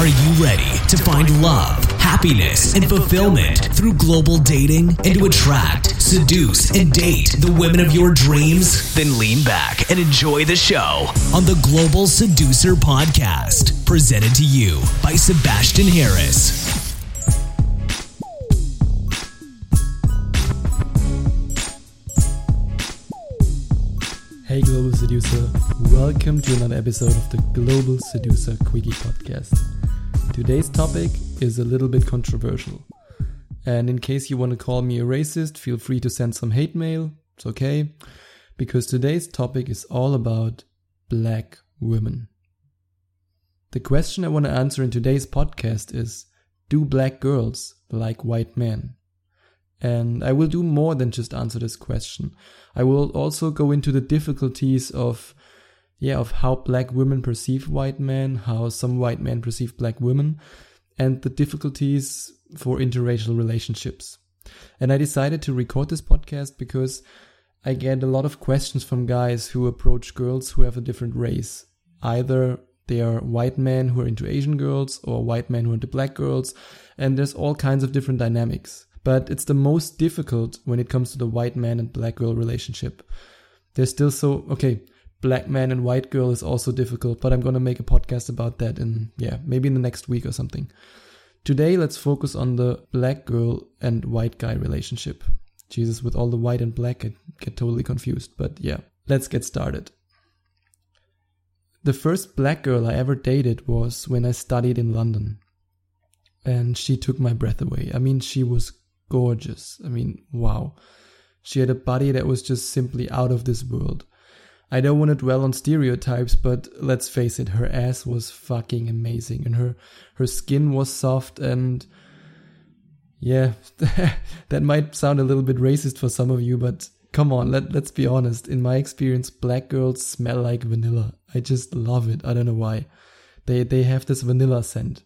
Are you ready to find love, happiness, and fulfillment through global dating and to attract, seduce, and date the women of your dreams? Then lean back and enjoy the show on the Global Seducer Podcast, presented to you by Sebastian Harris. Hey, Global Seducer. Welcome to another episode of the Global Seducer Quickie Podcast. Today's topic is a little bit controversial. And in case you want to call me a racist, feel free to send some hate mail. It's okay. Because today's topic is all about black women. The question I want to answer in today's podcast is Do black girls like white men? And I will do more than just answer this question. I will also go into the difficulties of, yeah, of how black women perceive white men, how some white men perceive black women, and the difficulties for interracial relationships. And I decided to record this podcast because I get a lot of questions from guys who approach girls who have a different race. Either they are white men who are into Asian girls or white men who are into black girls, and there's all kinds of different dynamics but it's the most difficult when it comes to the white man and black girl relationship. There's still so, okay, black man and white girl is also difficult, but I'm going to make a podcast about that in, yeah, maybe in the next week or something. Today, let's focus on the black girl and white guy relationship. Jesus, with all the white and black, I get totally confused, but yeah, let's get started. The first black girl I ever dated was when I studied in London. And she took my breath away. I mean, she was gorgeous. I mean, wow. She had a body that was just simply out of this world. I don't want to dwell on stereotypes, but let's face it, her ass was fucking amazing and her her skin was soft and yeah, that might sound a little bit racist for some of you, but come on, let let's be honest. In my experience, black girls smell like vanilla. I just love it. I don't know why. They they have this vanilla scent.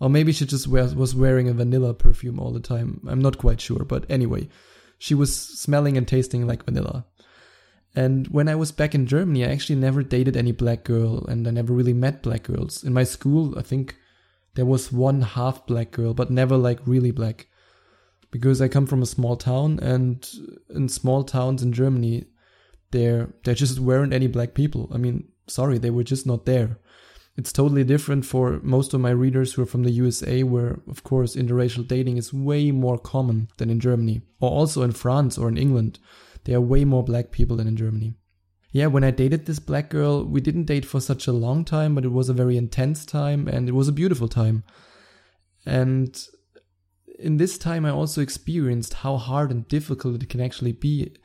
Or maybe she just wear, was wearing a vanilla perfume all the time. I'm not quite sure, but anyway, she was smelling and tasting like vanilla. And when I was back in Germany, I actually never dated any black girl and I never really met black girls. In my school, I think there was one half black girl, but never like really black. Because I come from a small town and in small towns in Germany, there there just weren't any black people. I mean, sorry, they were just not there. It's totally different for most of my readers who are from the USA, where, of course, interracial dating is way more common than in Germany, or also in France or in England. There are way more black people than in Germany. Yeah, when I dated this black girl, we didn't date for such a long time, but it was a very intense time and it was a beautiful time. And in this time, I also experienced how hard and difficult it can actually be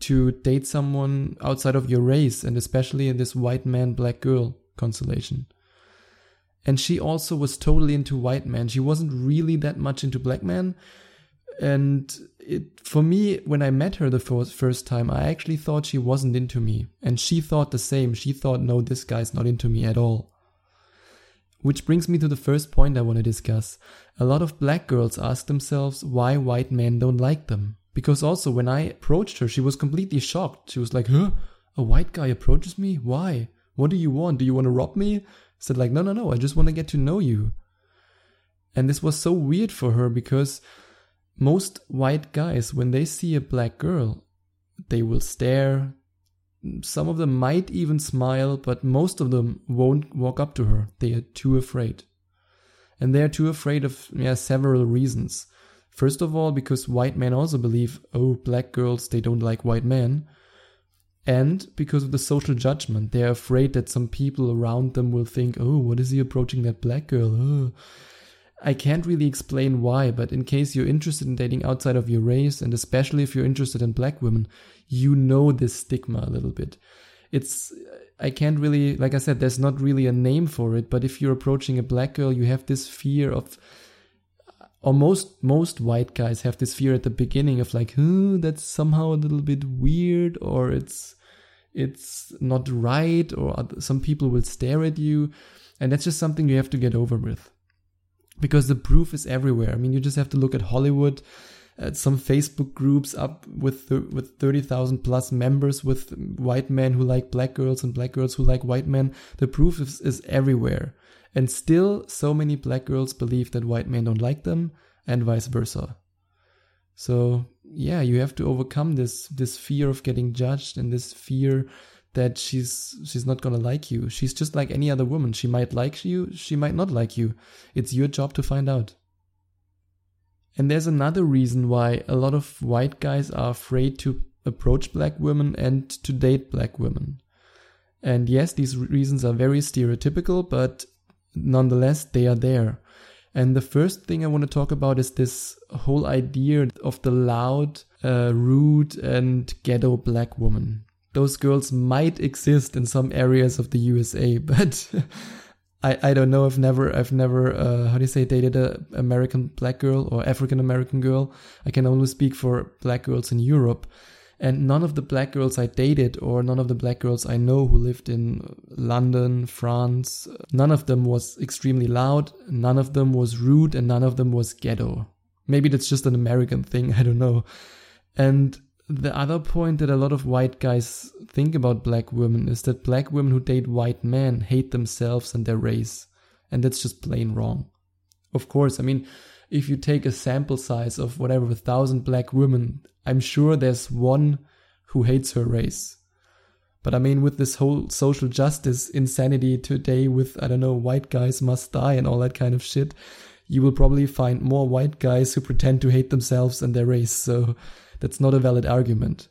to date someone outside of your race, and especially in this white man, black girl constellation. And she also was totally into white men. She wasn't really that much into black men. And it, for me, when I met her the first, first time, I actually thought she wasn't into me. And she thought the same. She thought, no, this guy's not into me at all. Which brings me to the first point I want to discuss. A lot of black girls ask themselves why white men don't like them. Because also, when I approached her, she was completely shocked. She was like, huh? A white guy approaches me? Why? What do you want? Do you want to rob me? I said like, no, no, no. I just want to get to know you. And this was so weird for her because most white guys, when they see a black girl, they will stare. Some of them might even smile, but most of them won't walk up to her. They are too afraid. And they are too afraid of yeah, several reasons. First of all, because white men also believe, oh, black girls, they don't like white men and because of the social judgment. They're afraid that some people around them will think, oh, what is he approaching that black girl? Oh. I can't really explain why, but in case you're interested in dating outside of your race, and especially if you're interested in black women, you know this stigma a little bit. It's, I can't really, like I said, there's not really a name for it, but if you're approaching a black girl, you have this fear of, or most most white guys have this fear at the beginning of like, oh, that's somehow a little bit weird, or it's it's not right, or some people will stare at you, and that's just something you have to get over with, because the proof is everywhere. I mean, you just have to look at Hollywood. At some Facebook groups up with th- with thirty thousand plus members with white men who like black girls and black girls who like white men. The proof is, is everywhere And still, so many black girls believe that white men don't like them, and vice versa. So, yeah, you have to overcome this this fear of getting judged and this fear that she's she's not gonna like you. She's just like any other woman. She might like you, she might not like you. It's your job to find out. And there's another reason why a lot of white guys are afraid to approach black women and to date black women. And yes, these reasons are very stereotypical, but nonetheless, they are there. And the first thing I want to talk about is this whole idea of the loud, uh, rude, and ghetto black woman. Those girls might exist in some areas of the USA, but I, I don't know. I've never I've never uh, how do you say dated a American black girl or African American girl. I can only speak for black girls in Europe, and none of the black girls I dated or none of the black girls I know who lived in London, France, none of them was extremely loud. None of them was rude, and none of them was ghetto. Maybe that's just an American thing. I don't know. And the other point that a lot of white guys think about black women is that black women who date white men hate themselves and their race. And that's just plain wrong. Of course, I mean, if you take a sample size of whatever, a thousand black women, I'm sure there's one who hates her race. But I mean, with this whole social justice insanity today, with, I don't know, white guys must die and all that kind of shit, you will probably find more white guys who pretend to hate themselves and their race. So, that's not a valid argument.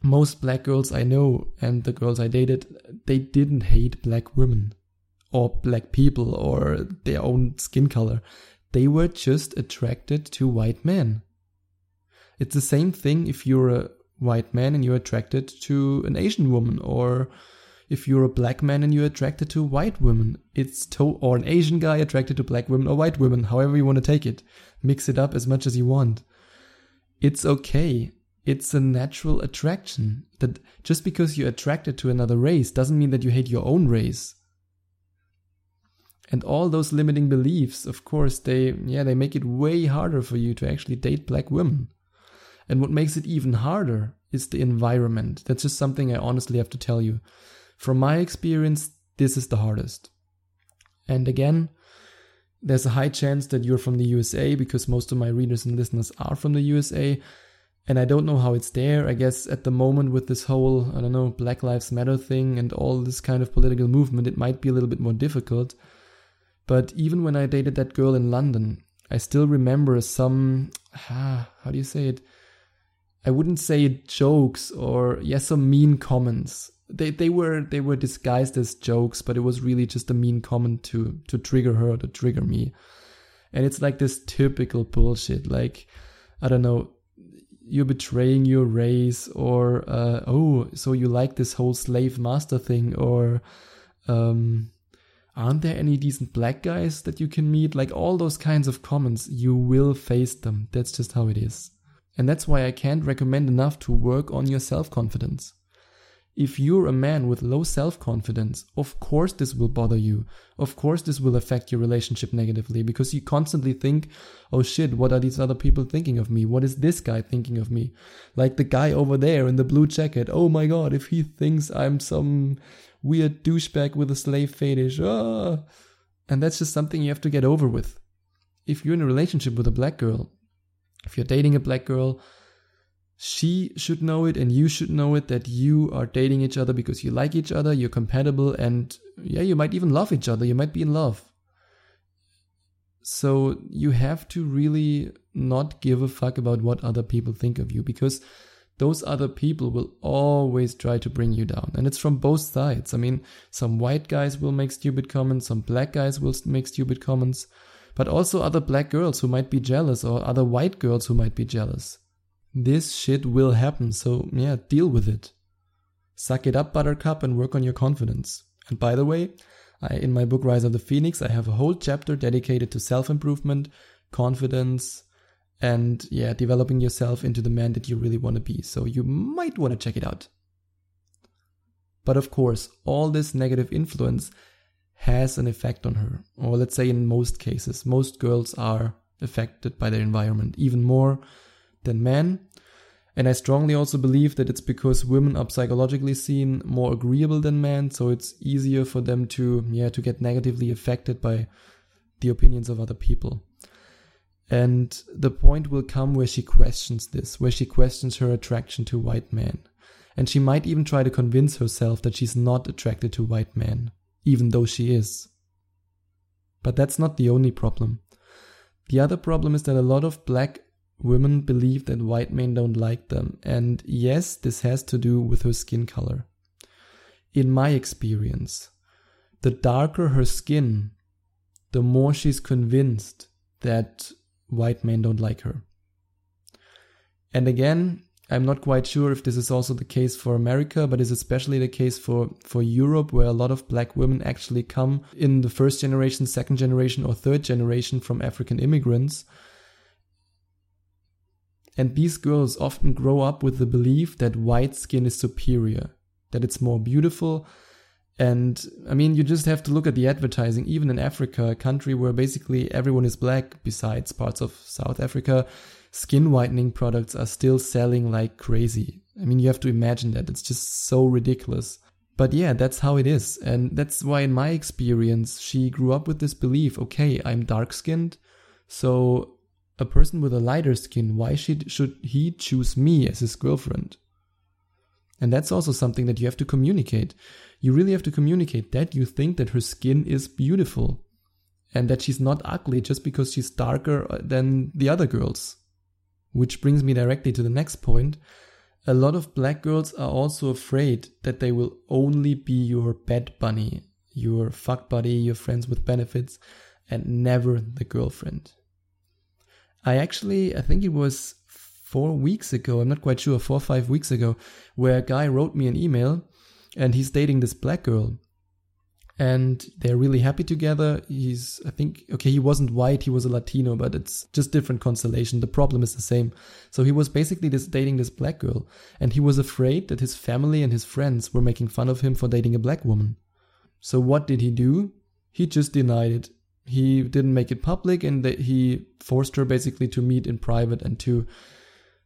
Most black girls I know and the girls I dated, they didn't hate black women or black people or their own skin color. They were just attracted to white men. It's the same thing if you're a white man and you're attracted to an Asian woman or if you're a black man and you're attracted to white women. It's to or an Asian guy attracted to black women or white women, however you want to take it. Mix it up as much as you want it's okay. It's a natural attraction. That just because you're attracted to another race doesn't mean that you hate your own race. And all those limiting beliefs, of course, they yeah, they make it way harder for you to actually date black women. And what makes it even harder is the environment. That's just something I honestly have to tell you. From my experience, this is the hardest. And again, there's a high chance that you're from the USA because most of my readers and listeners are from the USA. And I don't know how it's there. I guess at the moment with this whole, I don't know, Black Lives Matter thing and all this kind of political movement, it might be a little bit more difficult. But even when I dated that girl in London, I still remember some, ah, how do you say it? I wouldn't say jokes or, yes, some mean comments they they were they were disguised as jokes, but it was really just a mean comment to to trigger her to trigger me. And it's like this typical bullshit, like I don't know, you're betraying your race, or uh, oh, so you like this whole slave master thing, or um, aren't there any decent black guys that you can meet? Like all those kinds of comments, you will face them. That's just how it is. And that's why I can't recommend enough to work on your self confidence. If you're a man with low self confidence, of course this will bother you. Of course this will affect your relationship negatively because you constantly think, oh shit, what are these other people thinking of me? What is this guy thinking of me? Like the guy over there in the blue jacket. Oh my god, if he thinks I'm some weird douchebag with a slave fetish. Ah. And that's just something you have to get over with. If you're in a relationship with a black girl, if you're dating a black girl, she should know it and you should know it that you are dating each other because you like each other, you're compatible, and yeah, you might even love each other, you might be in love. So you have to really not give a fuck about what other people think of you because those other people will always try to bring you down. And it's from both sides. I mean, some white guys will make stupid comments, some black guys will make stupid comments, but also other black girls who might be jealous or other white girls who might be jealous. This shit will happen, so yeah, deal with it. Suck it up, Buttercup, and work on your confidence. And by the way, I, in my book Rise of the Phoenix, I have a whole chapter dedicated to self improvement, confidence, and yeah, developing yourself into the man that you really want to be. So you might want to check it out. But of course, all this negative influence has an effect on her. Or let's say in most cases, most girls are affected by their environment even more than men. And I strongly also believe that it's because women are psychologically seen more agreeable than men, so it's easier for them to, yeah, to get negatively affected by the opinions of other people. And the point will come where she questions this, where she questions her attraction to white men. And she might even try to convince herself that she's not attracted to white men, even though she is. But that's not the only problem. The other problem is that a lot of black women believe that white men don't like them. And yes, this has to do with her skin color. In my experience, the darker her skin, the more she's convinced that white men don't like her. And again, I'm not quite sure if this is also the case for America, but is especially the case for, for Europe, where a lot of black women actually come in the first generation, second generation, or third generation from African immigrants. And these girls often grow up with the belief that white skin is superior, that it's more beautiful. And I mean, you just have to look at the advertising, even in Africa, a country where basically everyone is black, besides parts of South Africa, skin whitening products are still selling like crazy. I mean, you have to imagine that. It's just so ridiculous. But yeah, that's how it is. And that's why, in my experience, she grew up with this belief okay, I'm dark skinned, so a person with a lighter skin, why should, should he choose me as his girlfriend? And that's also something that you have to communicate. You really have to communicate that you think that her skin is beautiful and that she's not ugly just because she's darker uh, than the other girls. Which brings me directly to the next point. A lot of black girls are also afraid that they will only be your bed bunny, your fuck buddy, your friends with benefits, and never the girlfriend. I actually, I think it was four weeks ago, I'm not quite sure, four or five weeks ago, where a guy wrote me an email and he's dating this black girl. And they're really happy together. He's, I think, okay, he wasn't white, he was a Latino, but it's just different constellation. The problem is the same. So he was basically just dating this black girl, and he was afraid that his family and his friends were making fun of him for dating a black woman. So what did he do? He just denied it he didn't make it public and that he forced her basically to meet in private and to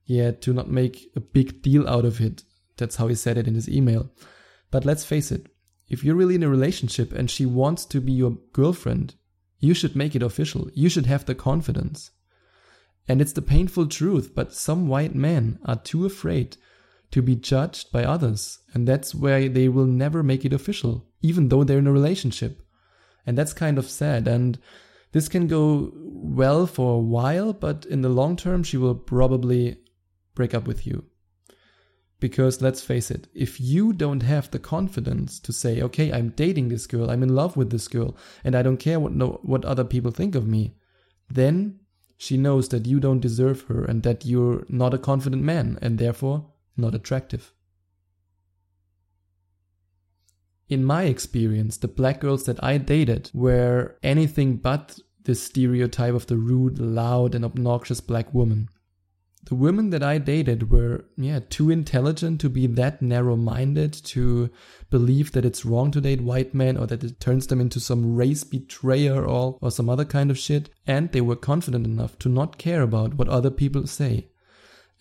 yeah to not make a big deal out of it that's how he said it in his email but let's face it if you're really in a relationship and she wants to be your girlfriend you should make it official you should have the confidence and it's the painful truth but some white men are too afraid to be judged by others and that's why they will never make it official even though they're in a relationship and that's kind of sad. And this can go well for a while, but in the long term, she will probably break up with you. Because let's face it, if you don't have the confidence to say, okay, I'm dating this girl, I'm in love with this girl, and I don't care what, no, what other people think of me, then she knows that you don't deserve her and that you're not a confident man and therefore not attractive. In my experience, the black girls that I dated were anything but the stereotype of the rude, loud, and obnoxious black woman. The women that I dated were, yeah, too intelligent to be that narrow minded to believe that it's wrong to date white men or that it turns them into some race betrayer or, or some other kind of shit. And they were confident enough to not care about what other people say.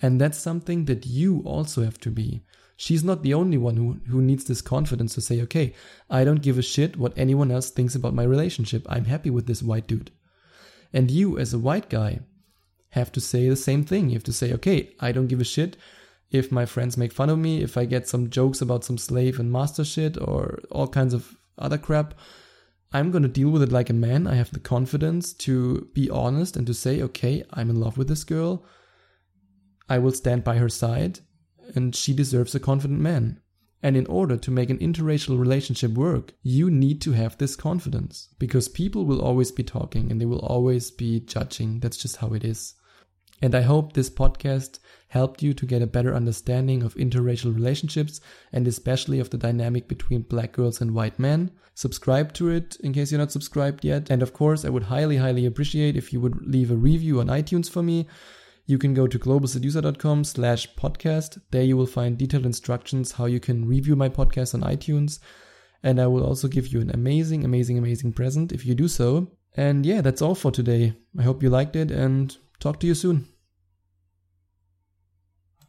And that's something that you also have to be she's not the only one who, who needs this confidence to say, okay, I don't give a shit what anyone else thinks about my relationship. I'm happy with this white dude. And you, as a white guy, have to say the same thing. You have to say, okay, I don't give a shit if my friends make fun of me, if I get some jokes about some slave and master shit or all kinds of other crap. I'm to deal with it like a man. I have the confidence to be honest and to say, okay, I'm in love with this girl. I will stand by her side and she deserves a confident man. And in order to make an interracial relationship work, you need to have this confidence because people will always be talking and they will always be judging. That's just how it is. And I hope this podcast helped you to get a better understanding of interracial relationships and especially of the dynamic between black girls and white men. Subscribe to it in case you're not subscribed yet. And of course, I would highly, highly appreciate if you would leave a review on iTunes for me you can go to globalseducer.com slash podcast. There you will find detailed instructions how you can review my podcast on iTunes. And I will also give you an amazing, amazing, amazing present if you do so. And yeah, that's all for today. I hope you liked it and talk to you soon.